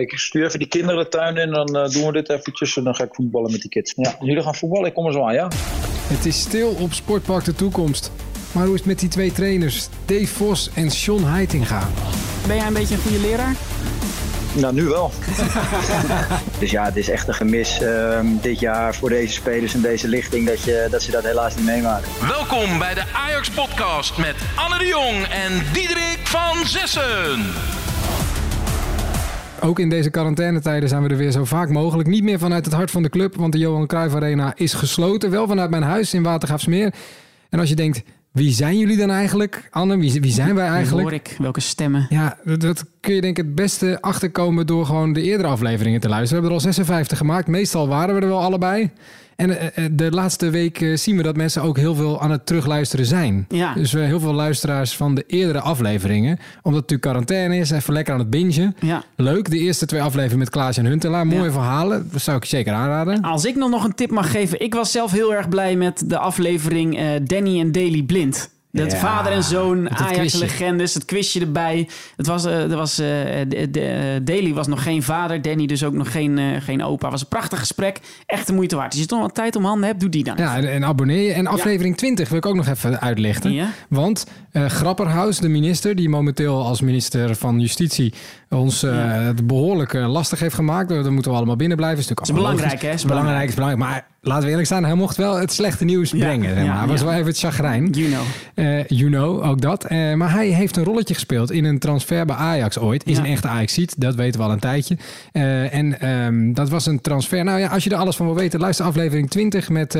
Ik stuur even die kinderen de tuin in en dan doen we dit eventjes en dan ga ik voetballen met die kids. Ja, jullie gaan voetballen, ik kom er zo aan, ja? Het is stil op Sportpark de Toekomst. Maar hoe is het met die twee trainers, Dave Vos en Sean Heitinga? Ben jij een beetje een goede leraar? Nou, nu wel. dus ja, het is echt een gemis uh, dit jaar voor deze spelers en deze lichting dat, je, dat ze dat helaas niet meemaken. Welkom bij de Ajax Podcast met Anne de Jong en Diederik van Zessen. Ook in deze quarantainetijden zijn we er weer zo vaak mogelijk. Niet meer vanuit het hart van de club, want de Johan Cruijff Arena is gesloten. Wel vanuit mijn huis in Watergraafsmeer. En als je denkt, wie zijn jullie dan eigenlijk? Anne, wie, wie zijn wij eigenlijk? Hoor ik, welke stemmen? Ja, dat, dat, kun je denk ik het beste achterkomen door gewoon de eerdere afleveringen te luisteren. We hebben er al 56 gemaakt. Meestal waren we er wel allebei. En uh, de laatste week uh, zien we dat mensen ook heel veel aan het terugluisteren zijn. Ja. Dus heel veel luisteraars van de eerdere afleveringen. Omdat het natuurlijk quarantaine is, even lekker aan het bingen. Ja. Leuk, de eerste twee afleveringen met Klaas en Huntelaar. Mooie ja. verhalen, dat zou ik zeker aanraden. Als ik nog, nog een tip mag geven. Ik was zelf heel erg blij met de aflevering Danny en Daily Blind. Dat ja, vader en zoon, Ajax-legendes, het quizje erbij. Het was, uh, er was, uh, de, de, Daly was nog geen vader, Danny dus ook nog geen, uh, geen opa. Het was een prachtig gesprek, echt de moeite waard. Als je toch nog tijd om handen hebt, doe die dan. Ja, en, en abonneer je. En aflevering ja. 20 wil ik ook nog even uitlichten. Ja? Want Grapperhaus, de minister, die momenteel als minister van Justitie ons het behoorlijk lastig heeft gemaakt. Daar moeten we allemaal binnen blijven. Is, is belangrijk, hè? Is belangrijk, is belangrijk. Maar laten we eerlijk zijn, hij mocht wel het slechte nieuws brengen. Zeg maar. Hij was wel even het chagrijn. You know. Uh, you know, ook dat. Uh, maar hij heeft een rolletje gespeeld in een transfer bij Ajax ooit. Is een echte Ajax-ziet, dat weten we al een tijdje. Uh, en um, dat was een transfer. Nou ja, als je er alles van wil weten, luister aflevering 20 met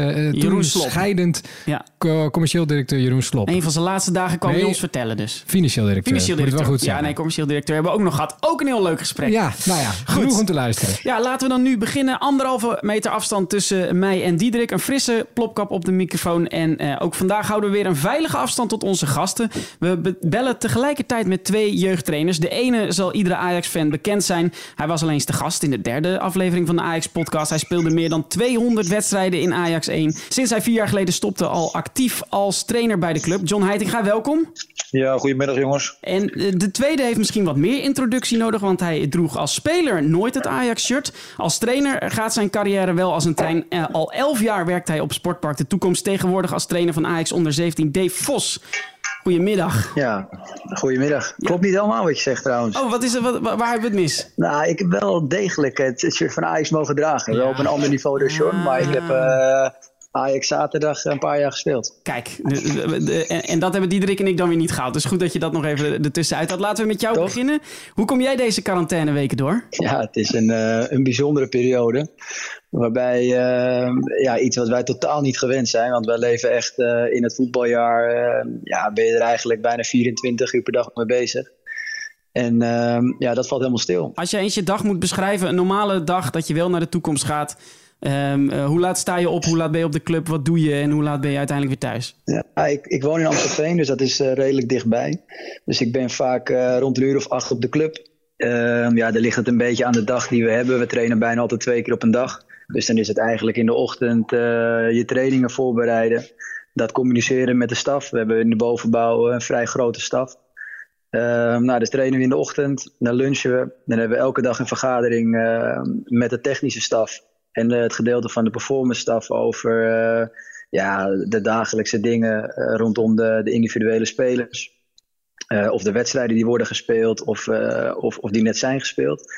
toen scheidend ja. commercieel directeur Jeroen Slop. Een van zijn laatste dagen kwam nee, hij ons vertellen dus. Financieel directeur. Financieel directeur. Moet wel goed ja, nee, commercieel directeur hebben we ook nog gehad. Ook een heel leuk gesprek. Ja, nou ja, goed. genoeg om te luisteren. Ja, laten we dan nu beginnen. Anderhalve meter afstand tussen mij en Diederik. Een frisse plopkap op de microfoon. En ook vandaag houden we weer een veilige afstand tot onze gasten. We bellen tegelijkertijd met twee jeugdtrainers. De ene zal iedere Ajax-fan bekend zijn. Hij was alleen eens te gast in de derde aflevering van de Ajax-podcast. Hij speelde meer dan 200 wedstrijden in Ajax 1. Sinds hij vier jaar geleden stopte al actief als trainer bij de club. John Heitinga, welkom. Ja, goedemiddag jongens. En de tweede heeft misschien wat meer introductie nodig, want hij droeg als speler nooit het Ajax-shirt. Als trainer gaat zijn carrière wel als een trein. Uh, al elf jaar werkt hij op Sportpark de Toekomst. Tegenwoordig als trainer van Ajax onder 17, Dave Vos. Goedemiddag. Ja, goedemiddag. Klopt niet helemaal wat je zegt trouwens. Oh, wat is er, wat, waar hebben we het mis? Nou, ik heb wel degelijk het shirt van Ajax mogen dragen. Ja. Wel op een ander niveau dan Sean, maar ik heb... Uh, Ajax zaterdag een paar jaar gespeeld. Kijk, de, de, de, en, en, dat hebben Diederik en ik dan weer niet gehaald. Dus goed dat je dat nog even ertussenuit had. Laten we met jou Toch? beginnen. Hoe kom jij deze quarantaineweken door? Ja, het is een, uh, een bijzondere periode. Waarbij uh, ja, iets wat wij totaal niet gewend zijn. Want wij leven echt uh, in het voetbaljaar. ja, ben je er eigenlijk bijna 24 uur per dag mee bezig. En ja, dat valt helemaal stil. Als je eens je dag moet beschrijven, een normale dag dat je wel naar de toekomst gaat. Um, uh, hoe laat sta je op? Hoe laat ben je op de club? Wat doe je? En hoe laat ben je uiteindelijk weer thuis? Ja, ik, ik woon in Amstelveen, dus dat is uh, redelijk dichtbij. Dus ik ben vaak uh, rond een uur of acht op de club. Um, ja, dan ligt het een beetje aan de dag die we hebben. We trainen bijna altijd twee keer op een dag. Dus dan is het eigenlijk in de ochtend je trainingen voorbereiden. Dat communiceren met de staf. We hebben in de bovenbouw een vrij grote staf. Um, nou, dus trainen we in de ochtend, dan lunchen we. Dan hebben we elke dag een vergadering met de technische staf en uh, het gedeelte van de performance staf over uh, ja, de dagelijkse dingen uh, rondom de, de, individuele spelers. of de wedstrijden die worden gespeeld of, of, of, die net zijn gespeeld.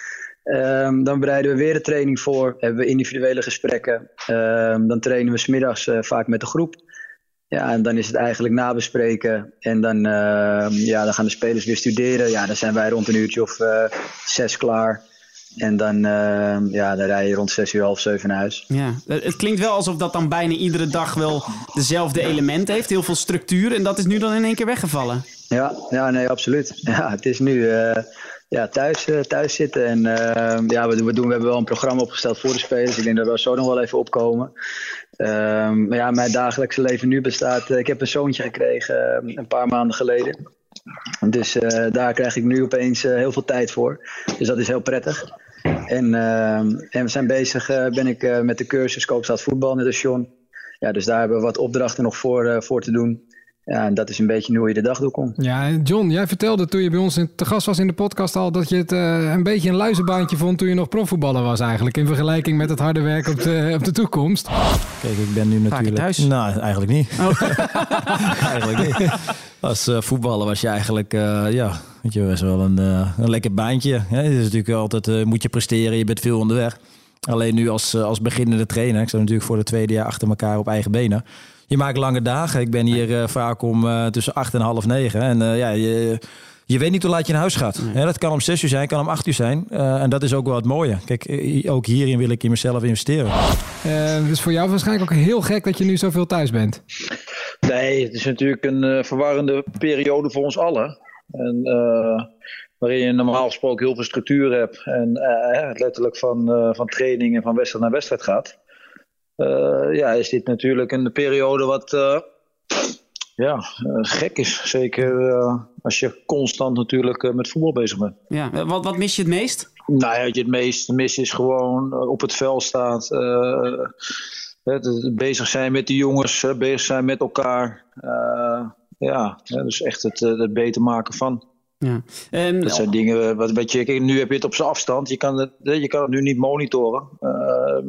Um, dan bereiden we weer de training voor, hebben we individuele gesprekken. Um, dan trainen we smiddags vaak met de groep. Ja, en dan is het eigenlijk nabespreken. En dan, ja, dan gaan de spelers weer studeren. Ja, dan zijn wij rond een uurtje of zes klaar. En dan, uh, ja, dan rij je rond 6 uur, half 7 naar huis. Ja, het klinkt wel alsof dat dan bijna iedere dag wel dezelfde elementen heeft. Heel veel structuur. En dat is nu dan in één keer weggevallen. Ja, ja nee, absoluut. Ja, het is nu uh, ja, thuis, uh, thuis zitten. En uh, ja, we, we, doen, we hebben wel een programma opgesteld voor de spelers. Ik denk dat we zo nog wel even opkomen. Ehm, maar ja, mijn dagelijkse leven nu bestaat... ik heb een zoontje gekregen een paar maanden geleden. Dus daar krijg ik nu opeens heel veel tijd voor. Dus dat is heel prettig. En, uh, en we zijn bezig, ben ik met de cursus Koopstad Voetbal, net als John. Ja, dus daar hebben we wat opdrachten nog voor, voor te doen. Ja, en dat is een beetje hoe je de dag doorkomt. Ja, John, jij vertelde toen je bij ons te gast was in de podcast al dat je het uh, een beetje een luizenbaantje vond toen je nog profvoetballer was eigenlijk. In vergelijking met het harde werk op de, op de toekomst. Kijk, ik ben nu natuurlijk... thuis? Nou, eigenlijk niet. Oh. eigenlijk niet. Als uh, voetballer was je eigenlijk, uh, ja, weet je, was wel een, een lekker baantje. Hè? Het is natuurlijk altijd, moet je presteren, je bent veel onderweg. Alleen nu als, als beginnende trainer, ik sta natuurlijk voor de tweede jaar achter elkaar op eigen benen je maakt lange dagen. Ik ben hier vaak om tussen acht en half negen. En ja, je, je weet niet hoe laat je naar huis gaat. Nee. dat kan om zes uur zijn, kan om acht uur zijn. en dat is ook wel het mooie. Kijk, ook hierin wil ik in mezelf investeren. dus voor jou waarschijnlijk ook heel gek dat je nu zoveel thuis bent. Nee, het is natuurlijk een verwarrende periode voor ons allen. En, waarin je normaal gesproken heel veel structuur hebt. En letterlijk van, van training en van wedstrijd naar wedstrijd gaat. Uh, ja, is dit natuurlijk een periode wat uh, ja, uh, gek is. Zeker als je constant natuurlijk met voetbal bezig bent. Ja, wat, wat mis je het meest? Nou ja, wat je het meest mis is gewoon op het veld staat. bezig zijn met de jongens, bezig zijn met elkaar. ja, dus echt het, het beter maken van. Ja. Dat zijn dingen, wat, weet je, nu heb je het op zijn afstand. Je kan het, je kan het nu niet monitoren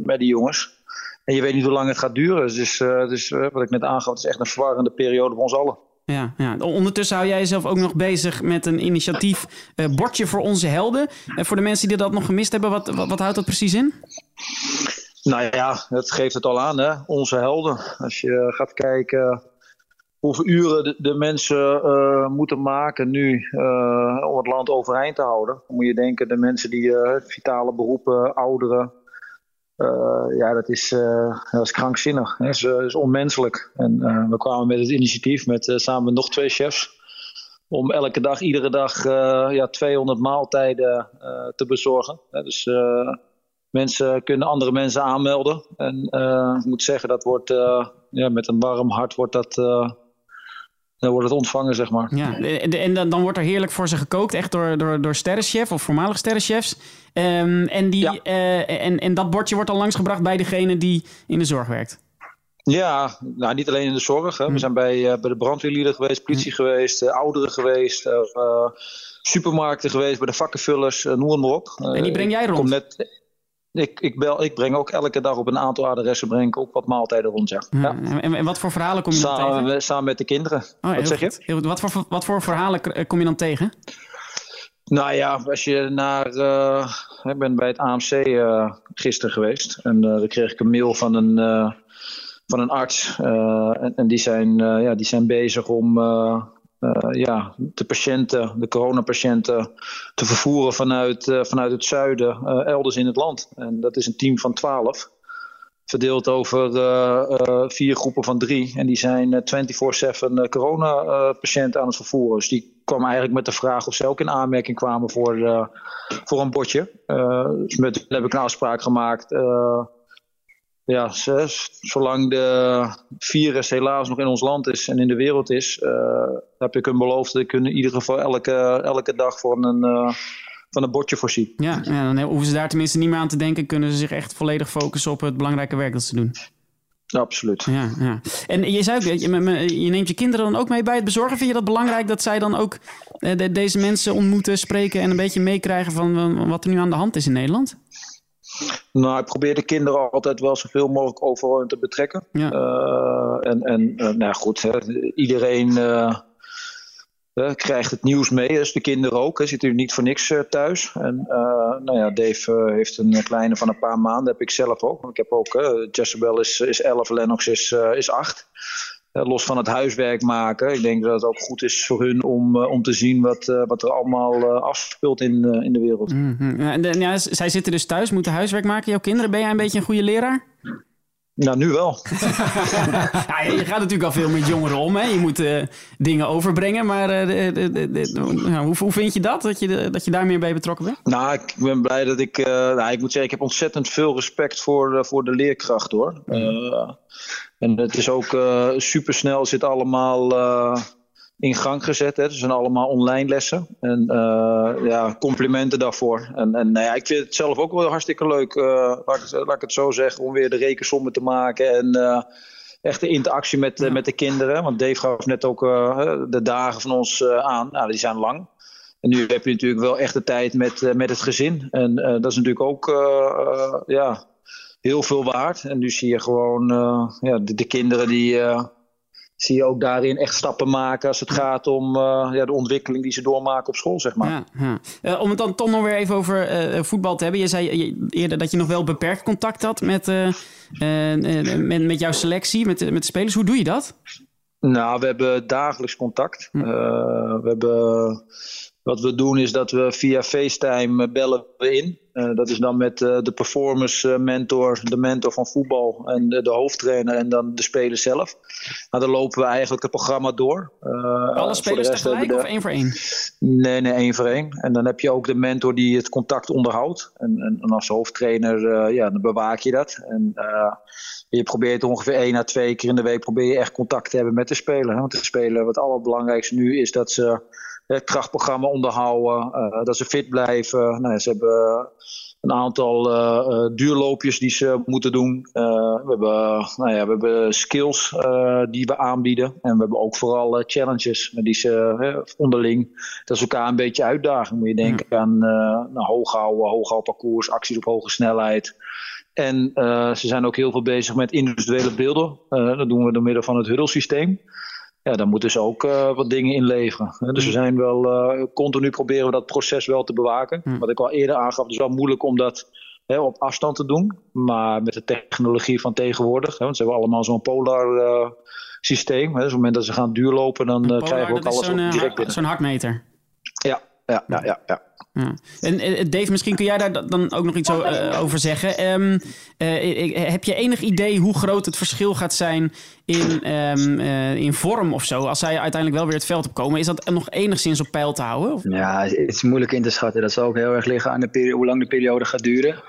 met die jongens. En je weet niet hoe lang het gaat duren. Dus, uh, dus uh, wat ik net aangaf, het is echt een verwarrende periode voor ons allen. Ja, ja. Ondertussen hou jij jezelf ook nog bezig met een initiatief uh, Bordje voor onze helden. En voor de mensen die dat nog gemist hebben, wat, wat, wat houdt dat precies in? Nou ja, het geeft het al aan, hè? onze helden. Als je gaat kijken hoeveel uren de, de mensen uh, moeten maken nu uh, om het land overeind te houden. Dan moet je denken, de mensen die vitale beroepen, ouderen, uh, ja, dat is, uh, dat is krankzinnig. Dat is, uh, is onmenselijk. En we kwamen met het initiatief met samen met nog twee chefs. Om elke dag, iedere dag, ja, 200 maaltijden te bezorgen. dus mensen kunnen andere mensen aanmelden. En ik moet zeggen, dat wordt ja, met een warm hart wordt dat dan wordt het ontvangen, zeg maar. Ja, en dan, dan wordt er heerlijk voor ze gekookt, echt door, door, door sterrenchef of voormalig sterrenchefs. Um, en, die, ja. uh, en, en dat bordje wordt dan langsgebracht bij degene die in de zorg werkt. Ja, nou, niet alleen in de zorg. Hè. We zijn bij, uh, bij de brandweerlieden geweest, politie hm. geweest, uh, ouderen geweest, supermarkten geweest, bij de vakkenvullers, noem maar op. en die breng jij rond? Net, ik, ik, bel, ik breng ook elke dag op een aantal adressen breng ik ook wat maaltijden rond. Ja. ja. En, en, wat voor verhalen kom je dan tegen? Samen met de kinderen. Oh, wat zeg goed. je? Wat voor, wat voor verhalen kom je dan tegen? Nou ja, als je naar. Uh, ik ben bij het AMC uh, gisteren geweest. En uh, dan kreeg ik een mail van een, van een arts. En, en, die, zijn, ja, die zijn bezig om ja, de patiënten, de coronapatiënten, te vervoeren vanuit, vanuit het zuiden elders in het land. En dat is een team van twaalf, verdeeld over vier groepen van drie. En die zijn 24-7 coronapatiënten aan het vervoeren. Dus die kwam eigenlijk met de vraag of ze ook in aanmerking kwamen voor, voor een bordje. dus met heb ik een afspraak gemaakt ja, zolang de virus helaas nog in ons land is en in de wereld is, heb ik een belofte. Ik in ieder geval elke, elke dag voor een, van een bordje voorzien. Ja, ja, dan hoeven ze daar tenminste niet meer aan te denken. Kunnen ze zich echt volledig focussen op het belangrijke werk dat ze doen. Absoluut. Ja, ja. En je zei ook, je, je neemt je kinderen dan ook mee bij het bezorgen. Vind je dat belangrijk dat zij dan ook de, deze mensen ontmoeten, spreken en een beetje meekrijgen van wat er nu aan de hand is in Nederland? Nou, ik probeer de kinderen altijd wel zoveel mogelijk overal te betrekken. Ja. Uh, en en uh, nou goed, hè, iedereen uh, krijgt het nieuws mee, dus de kinderen ook. Hè, zitten niet voor niks thuis. En nou ja, Dave heeft een kleine van een paar maanden, heb ik zelf ook. Ik heb ook, Jezebel is, is 11, Lennox is, is 8 los van het huiswerk maken. Ik denk dat het ook goed is voor hun om, uh, om te zien wat, uh, wat er allemaal uh, afspeelt in, in de wereld. Ja, en ja, zij zitten dus thuis, moeten huiswerk maken. Jouw kinderen, ben jij een beetje een goede leraar? Nou, nu wel. ja, je gaat natuurlijk al veel met jongeren om. Hè? Je moet dingen overbrengen. Maar de, de, de, nou, hoe, hoe vind je dat? Dat je, dat je daar meer bij betrokken bent? Nou, ik ben blij dat ik... nou, ik moet zeggen, ik heb ontzettend veel respect voor, voor de leerkracht, hoor. En het is ook uh, supersnel, zit allemaal uh, in gang gezet. Hè. Het zijn allemaal online lessen. En uh, ja, complimenten daarvoor. En, en nou ja, ik vind het zelf ook wel hartstikke leuk, laat ik, laat, ik, het zo zeggen, om weer de rekensommen te maken. En echte interactie met, eh, met de kinderen. Want Dave gaf net ook eh, de dagen van ons eh, aan. Nou, die zijn lang. En nu heb je natuurlijk wel echt de tijd met, eh, met het gezin. En eh, dat is natuurlijk ook eh, eh, ja, heel veel waard. En nu zie je gewoon eh, ja, de, de kinderen die. Zie je ook daarin echt stappen maken als het gaat om eh, ja, de ontwikkeling die ze doormaken op school, zeg maar. Ja, ja. Eh, om het dan toch nog weer even over eh, voetbal te hebben. Je zei eerder dat je nog wel beperkt contact had met, met, met jouw selectie, met, de- met de spelers. Hoe doe je dat? Nou, we hebben dagelijks contact. Hm. We hebben, wat we doen is dat we via FaceTime eh, bellen we in. Eh, dat is dan met eh, de performance mentor, de mentor van voetbal en de, de hoofdtrainer en dan de speler zelf. Nou, dan lopen we eigenlijk het programma door. Alle spelers tegelijk of één voor één? Nee, nee, één voor één. En dan heb je ook de mentor die het contact onderhoudt. En, en, en als hoofdtrainer, ja, dan bewaak je dat. En je probeert ongeveer één à twee keer in de week probeer je echt contact te hebben met de speler. hè. Want de speler, wat het allerbelangrijkste nu is dat ze krachtprogramma onderhouden, eh, dat ze fit blijven. Nou, ja, ze hebben een aantal eh, eh, duurloopjes die ze moeten doen. Eh, we, hebben, nou ja, we hebben skills eh, die we aanbieden. En we hebben ook vooral eh, challenges die ze onderling, dat ze elkaar een beetje uitdagen. Moet je denken aan nou, hooghouden, hooghoudparcours, acties op hoge snelheid. En ze zijn ook heel veel bezig met individuele beelden. Dat doen we door middel van het huddlesysteem. Ja, daar moeten ze ook uh, wat dingen in leveren. Dus we zijn wel uh, continu proberen we dat proces wel te bewaken. Mm. Wat ik al eerder aangaf, het is wel moeilijk om dat hè, op afstand te doen. Maar met de technologie van tegenwoordig, hè, want ze hebben allemaal zo'n polar uh, systeem. Hè, dus op het moment dat ze gaan duurlopen, dan krijgen we ook alles zo'n, direct binnen. Zo'n hartmeter. Ja, ja, ja. En uh, Dave, misschien kun jij daar dan ook nog iets uh, over zeggen. Um, uh, heb je enig idee hoe groot het verschil gaat zijn in, um, in vorm of zo? Als zij uiteindelijk wel weer het veld opkomen, is dat nog enigszins op peil te houden? Of? Ja, het is moeilijk in te schatten. Dat zal ook heel erg liggen aan de periode, hoe lang de periode gaat duren.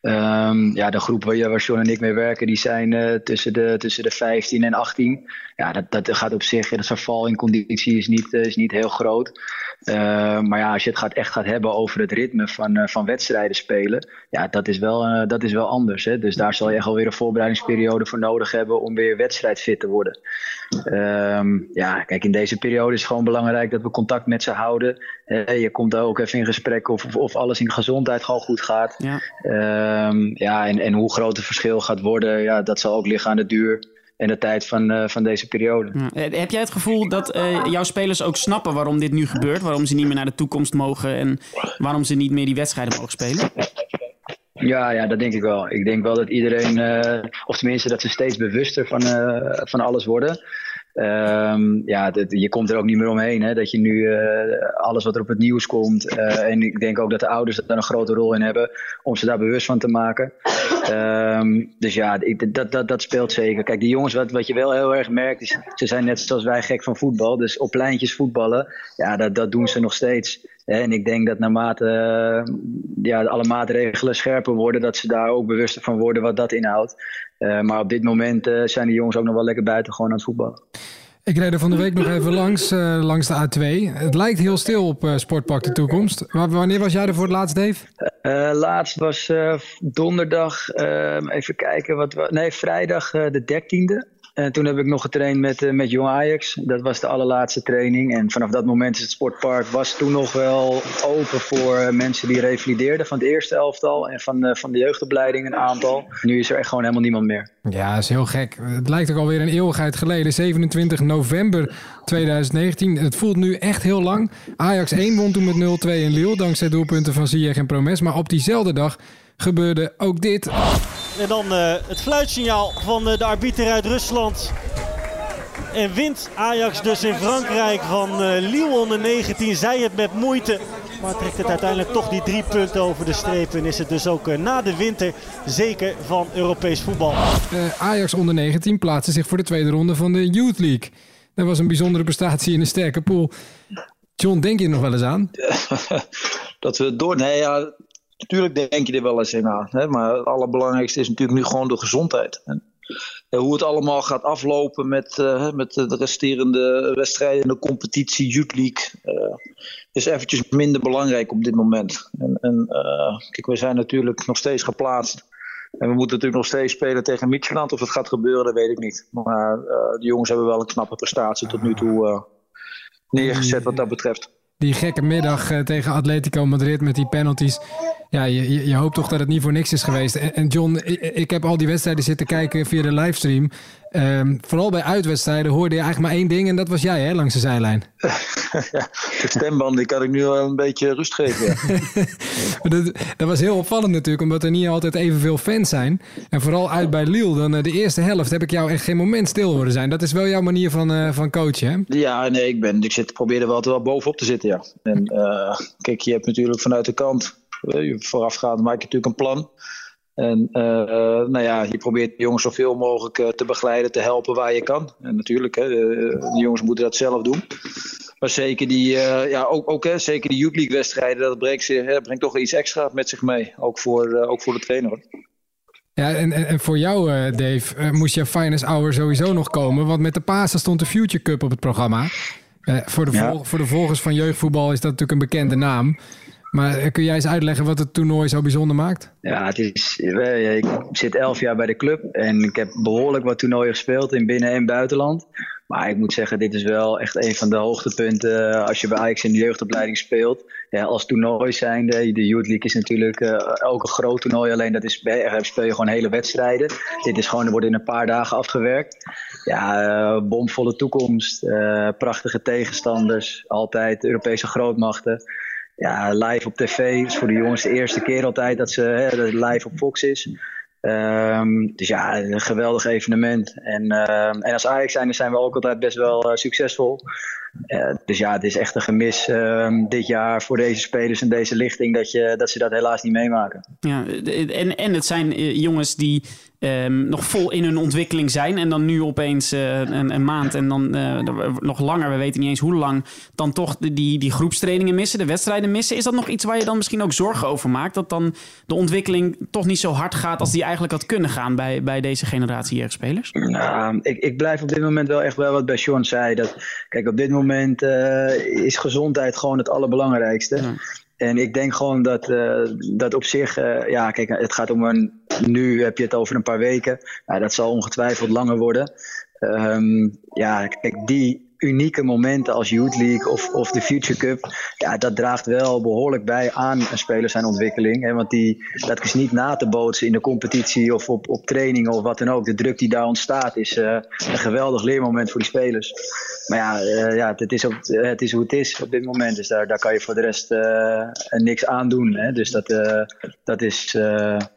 Um, ja, de groep waar, waar John en ik mee werken, die zijn uh, tussen, de, tussen de 15 en 18. Ja, dat, dat gaat op zich, dat verval in conditie is niet, is niet heel groot. Uh, maar ja, als je het gaat, echt gaat hebben over het ritme van, uh, van wedstrijden spelen, ja, dat is wel, uh, dat is wel anders. Hè? Dus daar zal je echt alweer een voorbereidingsperiode voor nodig hebben om weer wedstrijdfit te worden. Um, ja, kijk, in deze periode is het gewoon belangrijk dat we contact met ze houden. je komt ook even in gesprek of, of, of alles in gezondheid gewoon goed gaat. Ja. Um, ja, en, en hoe groot het verschil gaat worden, ja, dat zal ook liggen aan de duur en de tijd van, uh, van deze periode. Ja. Heb jij het gevoel dat uh, jouw spelers ook snappen waarom dit nu gebeurt? Waarom ze niet meer naar de toekomst mogen en waarom ze niet meer die wedstrijden mogen spelen? Ja, ja, dat denk ik wel. Ik denk wel dat iedereen, uh, of tenminste dat ze steeds bewuster van, van alles worden. Um, ja, je komt er ook niet meer omheen. Hè, dat je nu uh, alles wat er op het nieuws komt. Uh, en ik denk ook dat de ouders daar een grote rol in hebben. Om ze daar bewust van te maken. Um, dus ja, dat, dat, dat speelt zeker. Kijk, die jongens, wat, wat je wel heel erg merkt. Is, ze zijn net zoals wij gek van voetbal. Dus op pleintjes voetballen. Ja, dat, dat doen ze nog steeds. En ik denk dat naarmate ja, alle maatregelen scherper worden, dat ze daar ook bewuster van worden wat dat inhoudt. Uh, maar op dit moment uh, zijn de jongens ook nog wel lekker buiten gewoon aan het voetballen. Ik reed er van de week nog even langs, uh, langs de A2. Het lijkt heel stil op uh, Sportpark de Toekomst. Maar wanneer was jij er voor het laatst, Dave? Uh, laatst was donderdag, ehm, even kijken, wat nee, vrijdag de 13e. En toen heb ik nog getraind met, uh, met Jong Ajax. Dat was de allerlaatste training. En vanaf dat moment is het sportpark was toen nog wel open voor uh, mensen die revalideerden van het eerste elftal en van, uh, van de jeugdopleiding een aantal. Nu is er echt gewoon helemaal niemand meer. Ja, dat is heel gek. Het lijkt ook alweer een eeuwigheid geleden. 27 november 2019. Het voelt nu echt heel lang. Ajax 1 won toen met 0-2 in Lille, dankzij doelpunten van Ziyech en Promes. Maar op diezelfde dag gebeurde ook dit. En dan uh, het fluitsignaal van uh, de arbiter uit Rusland. En wint Ajax dus in Frankrijk van uh, Lille onder 19. Zij het met moeite. Maar trekt het uiteindelijk toch die drie punten over de streep. En is het dus ook na de winter zeker van Europees voetbal. Ajax onder 19 plaatste zich voor de tweede ronde van de Youth League. Dat was een bijzondere prestatie in een sterke pool. John, denk je er nog wel eens aan? dat we door... Nee, ja, Natuurlijk denk je er wel eens in aan. Hè? Maar het allerbelangrijkste is natuurlijk nu gewoon de gezondheid. En, en hoe het allemaal gaat aflopen met, uh, met de resterende wedstrijden de competitie, Youth League, is eventjes minder belangrijk op dit moment. En, en kijk, we zijn natuurlijk nog steeds geplaatst En we moeten natuurlijk nog steeds spelen tegen Midtjylland. Of dat gaat gebeuren, dat weet ik niet. Maar de jongens hebben wel een knappe prestatie tot nu toe neergezet wat dat betreft. Die gekke middag tegen Atletico Madrid met die penalties. Ja, je, je, hoopt toch dat het niet voor niks is geweest. En, en John, ik, heb al die wedstrijden zitten kijken via de livestream. Um, vooral bij uitwedstrijden hoorde je eigenlijk maar één ding en dat was jij hè, langs de zijlijn. ja, de stemband die kan ik nu wel een beetje rust geven. Ja. dat, dat, was heel opvallend natuurlijk, omdat er niet altijd evenveel fans zijn. En vooral uit bij Lille, dan uh, de eerste helft heb ik jou echt geen moment stil horen zijn. Dat is wel jouw manier van, uh, van coachen, hè? Ja, nee, ik, ben, ik zit, probeer er wel altijd wel bovenop te zitten, ja. En uh, kijk, je hebt natuurlijk vanuit de kant, voorafgaand maak je natuurlijk een plan. En uh, nou ja, je probeert de jongens zoveel mogelijk uh, te begeleiden, te helpen waar je kan. En natuurlijk, hè, de, jongens moeten dat zelf doen. Maar zeker die, ja, ook, ook hè, zeker die Youth League wedstrijden, dat brengt, hè, brengt toch iets extra met zich mee. Ook voor, ook voor de trainer. Ja, en, en, en voor jou, Dave, moest je Finest Hour sowieso nog komen. Want met de Pasen stond de Future Cup op het programma. voor, de ja. voor de volgers van jeugdvoetbal is dat natuurlijk een bekende naam. Maar kun jij eens uitleggen wat het toernooi zo bijzonder maakt? Ja, het is, ik zit elf jaar bij de club en ik heb behoorlijk wat toernooien gespeeld in binnen- en buitenland. Maar ik moet zeggen, dit is wel echt een van de hoogtepunten als je bij Ajax in de jeugdopleiding speelt. Ja, als toernooi zijnde, de Youth League is natuurlijk uh, elke groot toernooi, alleen dat is, speel je gewoon hele wedstrijden. Dit is gewoon, er wordt in een paar dagen afgewerkt. Ja, bomvolle toekomst, prachtige tegenstanders, altijd Europese grootmachten ja, live op tv. is voor de jongens de eerste keer altijd dat ze hè, live op Fox is. Um, dus ja, een geweldig evenement. En, uh, en als Ajax zijn, zijn we ook altijd best wel uh, succesvol. Uh, dus ja, het is echt een gemis ehm, dit jaar voor deze spelers en deze lichting dat, je, dat ze dat helaas niet meemaken. Ja, en, en het zijn eh, jongens die um, nog vol in hun ontwikkeling zijn. En dan nu opeens uh, een, een, maand en dan nog langer, we weten niet eens hoe lang, dan toch die, die groepstrainingen missen, de wedstrijden missen. Is dat nog iets waar je dan misschien ook zorgen over maakt? Dat dan de ontwikkeling toch niet zo hard gaat als die eigenlijk had kunnen gaan bij, bij deze generatie jeugdspelers? Nou, ik, ik blijf op dit moment wel echt wel wat bij Sean zei. Dat, kijk, op dit moment uh, is gezondheid gewoon het allerbelangrijkste. Ja. En ik denk gewoon dat, uh, dat op zich, uh, ja, kijk, het gaat om een. Nu heb je het over een paar weken. Nou, dat zal ongetwijfeld langer worden. Um, ja, kijk, die unieke momenten als Youth League of, of de Future Cup, ja, dat draagt wel behoorlijk bij aan een speler zijn ontwikkeling. Hè, want die, dat is niet na te bootsen in de competitie of op, op trainingen of wat dan ook. De druk die daar ontstaat is uh, een geweldig leermoment voor die spelers. Maar ja, uh, ja het, is op, het is hoe het is op dit moment. Dus daar, daar kan je voor de rest niks aan doen. Hè. Dus dat, dat is,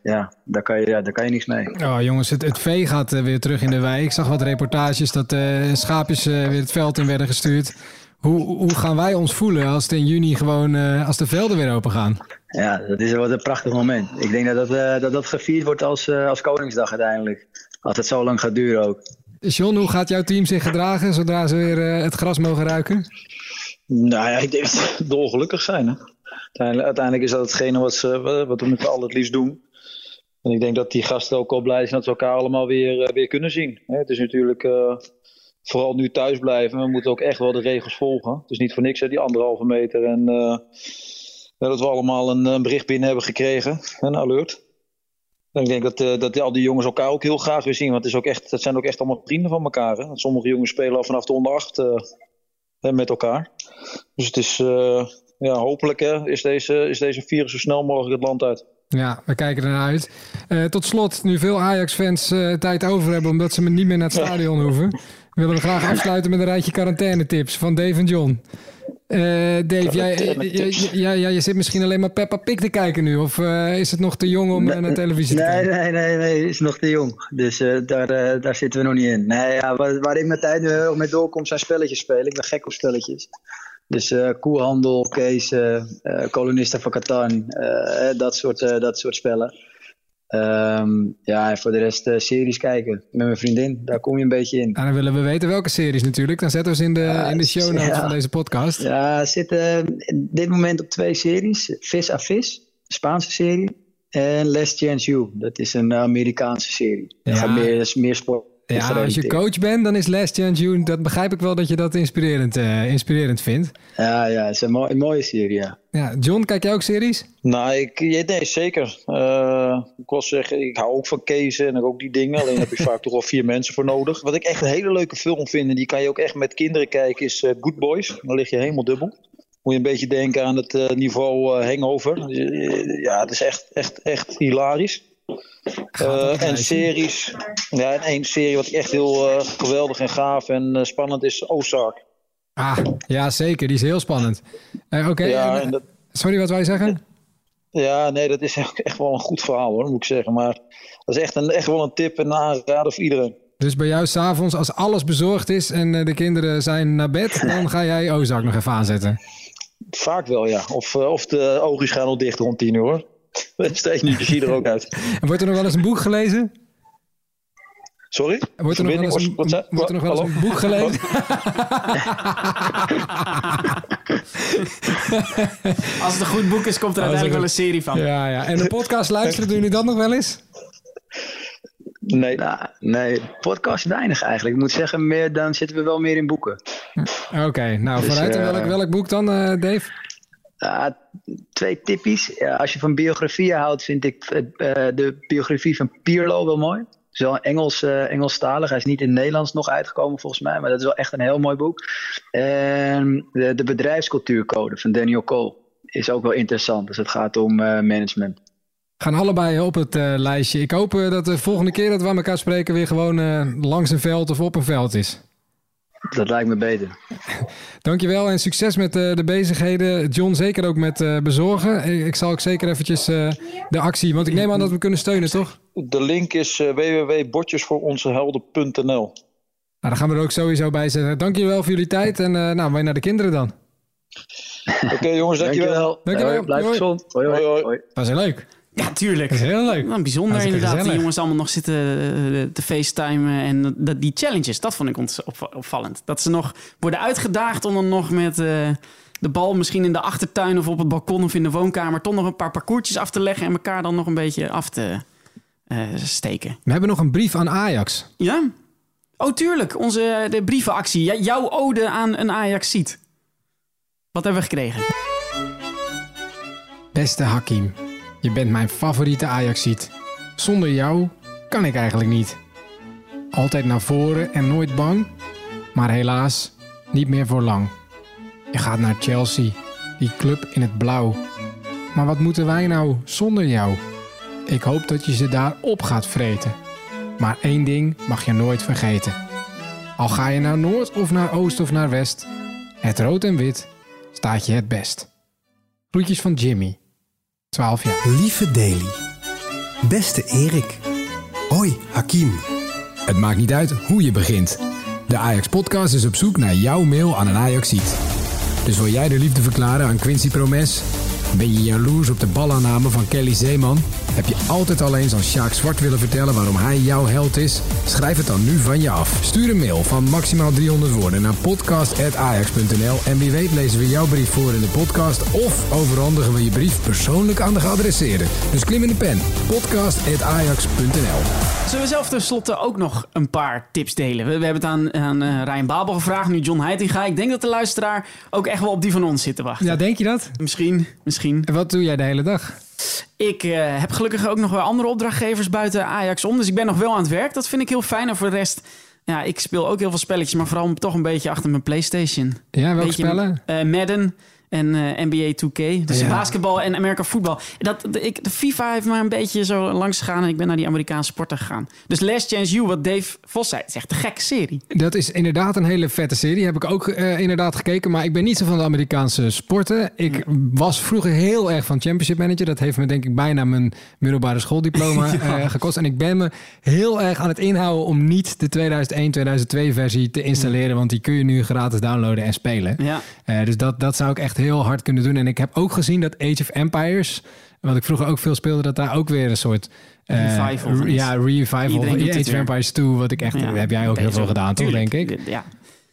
ja, daar kan, je, ja, daar kan je niks mee. Oh, jongens, het, het vee gaat weer terug in de wei. Ik zag wat reportages dat schaapjes weer het veld in werden gestuurd. Hoe, hoe gaan wij ons voelen als het in juni gewoon, uh, als de velden weer open gaan? Ja, dat is wat een prachtig moment. Ik denk dat dat, uh, dat, dat gevierd wordt als, uh, als Koningsdag uiteindelijk. Als het zo lang gaat duren ook. John, hoe gaat jouw team zich gedragen zodra ze weer het gras mogen ruiken? Nou ja, ik denk dat ze dolgelukkig zijn. Hè? Uiteindelijk, uiteindelijk is dat hetgene wat, ze, wat we met z'n het liefst doen. En ik denk dat die gasten ook al blij zijn dat we elkaar allemaal weer, weer kunnen zien. Het is natuurlijk vooral nu thuis blijven. We moeten ook echt wel de regels volgen. Het is niet voor niks, hè, die anderhalve meter. En uh, dat we allemaal een, een, bericht binnen hebben gekregen, een alert. En ik denk dat, uh, dat al die jongens elkaar ook heel graag weer zien. Want het is ook echt, dat zijn ook echt allemaal vrienden van elkaar. Hè? Sommige jongens spelen al vanaf de onder acht uh, met elkaar. Dus het is, ja, hopelijk hè, is, deze, is deze virus zo snel mogelijk het land uit. Ja, we kijken ernaar uit. Tot slot, nu veel Ajax-fans tijd over hebben omdat ze niet meer naar het stadion hoeven, willen we graag afsluiten met een rijtje quarantainetips van Dave en John. Uh, Dave, jij, jij, jij, je zit misschien alleen maar Peppa Pig te kijken nu, of is het nog te jong om nee, naar televisie te kijken? Nee, nee, nee, het is nog te jong. Dus daar, daar zitten we nog niet in. Nee, ja, waar, waar ik mijn tijd nu heel mee doorkom zijn spelletjes spelen. Ik ben gek op spelletjes. Dus koehandel, Kees, kolonisten van Catan, dat, soort, dat soort spellen. Um, ja, en voor de rest series kijken met mijn vriendin. Daar kom je een beetje in. En dan willen we weten welke series natuurlijk. Dan zetten we ze in de, ja, in de show notes ja. van deze podcast. Ja, zitten dit moment op twee series. Vis a Vis, Spaanse serie. En Last Chance You, dat is een Amerikaanse serie. Dat, gaat meer, dat is meer sport Ja, als je coach bent, dan is Last Chance June... Dat begrijp ik wel dat je dat inspirerend, eh, inspirerend vindt. Ja, ja, het is een, mooi- een mooie serie, ja. Ja, John, kijk jij ook series? Nou, ik, nee, zeker. Eh, ik wil zeggen, ik hou ook van Kees en ook die dingen. Alleen heb je vaak toch wel vier mensen voor nodig. Wat ik echt een hele leuke film vind, en die kan je ook echt met kinderen kijken, is eh, Good Boys. Dan lig je helemaal dubbel. Moet je een beetje denken aan het eh, niveau eh, Hangover. Ja, het is echt, echt, echt hilarisch. Eh, en series. Ja, en één serie wat echt heel eh, geweldig en gaaf en eh, spannend is Ozark. Ah, ja, zeker. Die is heel spannend. Oké, ja, sorry, wat wij zeggen? Ja, nee, dat is echt, echt wel een goed verhaal hoor, moet ik zeggen. Maar dat is echt, een, echt wel een tip en aanrader voor iedereen. Dus bij jou s'avonds, als alles bezorgd is en de kinderen zijn naar bed... dan ga jij Ozark nog even aanzetten. Vaak wel, ja. Of, of de oogjes gaan al dicht rond tien uur hoor. Dat steekt niet, je ziet er ook uit. En wordt er nog wel eens een boek gelezen? Sorry? Wordt er nog wel eens een, was- wat zei- wordt er nog wel eens een boek gelezen? Als het een goed boek is, komt er uiteindelijk wel een serie van. Ja, ja. En de podcast luisteren, doen jullie dat nog wel eens? Nee. Nou, nee, podcast weinig eigenlijk. Ik moet zeggen, meer, dan zitten we wel meer in boeken. Oké, nou Dus, vooruit. En eh, welk, welk boek dan, eh, Dave? Ja, twee tippies. Als je van biografieën houdt, vind ik eh, de biografie van Pierlo wel mooi. Het is wel Engels, eh, Engelstalig. Hij is niet in het Nederlands nog uitgekomen volgens mij. Maar dat is wel echt een heel mooi boek. En de, de bedrijfscultuurcode van Daniel Cole is ook wel interessant. Dus het gaat om eh, management. Gaan allebei op het eh, lijstje. Ik hoop eh, dat de volgende keer dat we aan elkaar spreken... weer gewoon eh, langs een veld of op een veld is. Dat lijkt me beter. Dankjewel en succes met eh, de bezigheden. John, zeker ook met eh, bezorgen. Ik, ik zal ook zeker eventjes eh, de actie... Want ik neem aan dat we kunnen steunen, toch? De link is uh, www.bordjesvooronzehelden.nl Nou, dan gaan we er ook sowieso bij zetten. Dankjewel voor jullie tijd en uh, nou, wij naar de kinderen dan. Oké okay, jongens, dankjewel. Dankjewel. Hoi, blijf hoi. gezond. Hoi, hoi. hoi. hoi. Dat is heel leuk. Ja, tuurlijk. Dat is heel leuk. Nou, bijzonder inderdaad. gezellig. Die jongens allemaal nog zitten eh, te facetimen. En dat, die challenges, dat vond ik op, opvallend. Dat ze nog worden uitgedaagd om dan nog met uh, de bal misschien in de achtertuin... of op het balkon of in de woonkamer... toch nog een paar parcoursjes af te leggen... en elkaar dan nog een beetje af te uh, steken. We hebben nog een brief aan Ajax. Ja? Oh, tuurlijk. Onze de brievenactie. Jouw ode aan een Ajax-ziet. Wat hebben we gekregen? Beste Hakim, je bent mijn favoriete Ajaxiet. Zonder jou kan ik eigenlijk niet. Altijd naar voren en nooit bang, maar helaas niet meer voor lang. Je gaat naar Chelsea, die club in het blauw. Maar wat moeten wij nou zonder jou? Ik hoop dat je ze daar op gaat vreten. Maar één ding mag je nooit vergeten. Al ga je naar Noord of naar Oost of naar West, het rood en wit staat je het best. Groetjes van Jimmy. 12 jaar. Lieve Daily. Beste Erik. Hoi, Hakim. Het maakt niet uit hoe je begint. De Ajax Podcast is op zoek naar jouw mail aan een Ajaxiet. Dus wil jij de liefde verklaren aan Quincy Promes? Ben je jaloers op de balaanname van Kelly Zeeman? Heb je altijd al eens aan Sjaak Zwart willen vertellen waarom hij jouw held is? Schrijf het dan nu van je af. Stuur een mail van maximaal 300 woorden naar podcast.ajax.nl en wie weet lezen we jouw brief voor in de podcast of overhandigen we je brief persoonlijk aan de geadresseerde. Dus klim in de pen. podcast.ajax.nl Zullen we zelf tenslotte ook nog een paar tips delen? We, we hebben het aan, aan uh, Ryan Babel gevraagd, nu John Heitinga. Ik denk dat de luisteraar ook echt wel op die van ons zit te wachten. Ja, denk je dat? Misschien, misschien. En wat doe jij de hele dag? Ik uh, heb gelukkig ook nog wel andere opdrachtgevers buiten Ajax om. Dus ik ben nog wel aan het werk. Dat vind ik heel fijn. En voor de rest, ja, ik speel ook heel veel spelletjes. Maar vooral toch een beetje achter mijn PlayStation. Ja, welke beetje, spellen? Uh, Madden en uh, NBA 2K. Dus ja. basketbal en Amerika voetbal. Dat, de, ik, de FIFA heeft maar een beetje zo langs gegaan. En ik ben naar die Amerikaanse sporten gegaan. Dus Last Chance You, wat Dave Vos zei, is echt een gekke serie. Dat is inderdaad een hele vette serie. Heb ik ook uh, inderdaad gekeken. Maar ik ben niet zo van de Amerikaanse sporten. Ik was vroeger heel erg van Championship Manager. Dat heeft me denk ik bijna mijn middelbare schooldiploma ja. uh, gekost. En ik ben me heel erg aan het inhouden om niet de 2001-2002 versie te installeren. Want die kun je nu gratis downloaden en spelen. Ja. Dus dat, dat zou ik echt heel hard kunnen doen. En ik heb ook gezien dat Age of Empires, wat ik vroeger ook veel speelde, dat daar ook weer een soort uh, revival. Ja, revival. Age of Empires 2, wat ik echt. Ja, heb jij ook heel veel gedaan, toch, denk ik? Ja.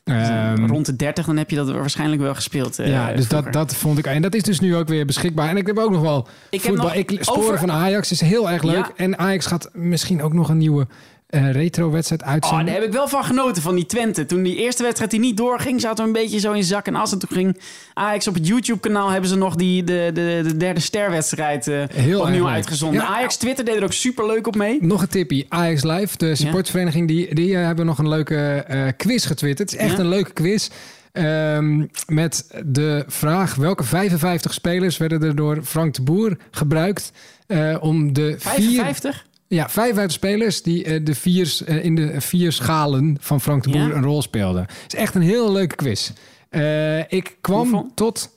Um, rond de 30, dan heb je dat waarschijnlijk wel gespeeld. Uh, ja, dus dat, dat vond ik. En dat is dus nu ook weer beschikbaar. En ik heb ook nog wel. Ik voetbal. Heb nog ik, sporen over... van Ajax is heel erg leuk. Ja. En Ajax gaat misschien ook nog een nieuwe retro-wedstrijd Oh, uitzenden. daar heb ik wel van genoten, van die Twente. Toen die eerste wedstrijd die niet doorging, zaten we een beetje zo in zak en as. En toen ging Ajax op het YouTube-kanaal, hebben ze nog die, de, de, de derde sterwedstrijd Heel erg opnieuw uitgezonden. Ja. Ajax Twitter deed er ook super leuk op mee. Nog een tipje. Ajax Live, de supportvereniging, die, die eh, hebben nog een leuke eh, quiz getwitterd. Het is echt Ja. een leuke quiz. Ehm, met de vraag: welke 55 spelers werden er door Frank de Boer gebruikt om de vier, 55? ja, 55 spelers die eh, de vier, eh, in de vier schalen van Frank de Boer Ja. een rol speelden. Het is echt een heel leuke quiz. Eh, ik kwam Hoeveel? tot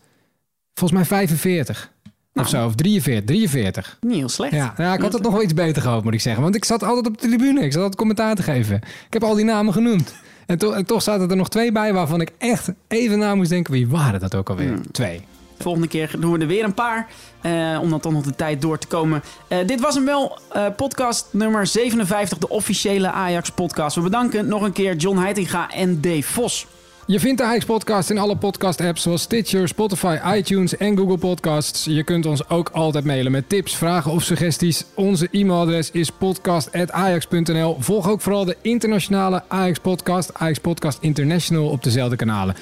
volgens mij 45 Nou. of zo, of 43. 43. Niet heel slecht. Ja, nou, ik had het nog wel iets beter gehoopt, moet ik zeggen. Want ik zat altijd op de tribune. Ik zat altijd commentaar te geven. Ik heb al die namen genoemd. En, to- en toch zaten er nog twee bij waarvan ik echt even na moest denken. Wie waren dat ook alweer? Twee. Volgende keer doen we er weer een paar. eh, om dan toch nog de tijd door te komen. Eh, dit was hem wel. eh, podcast nummer 57. De officiële Ajax podcast. We bedanken nog een keer John Heitinga en Dave Vos. Je vindt de Ajax Podcast in alle podcast-apps zoals Stitcher, Spotify, iTunes en Google Podcasts. Je kunt ons ook altijd mailen met tips, vragen of suggesties. Onze e-mailadres is podcast.ajax.nl. Volg ook vooral de internationale Ajax Podcast, Ajax Podcast International op dezelfde kanalen.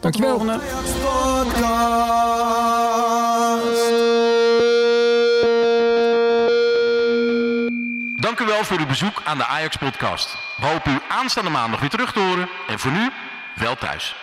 Tot de Dankjewel. Dank u wel voor uw bezoek aan de Ajax Podcast. We hopen u aanstaande maandag weer terug te horen. En voor nu, wel thuis.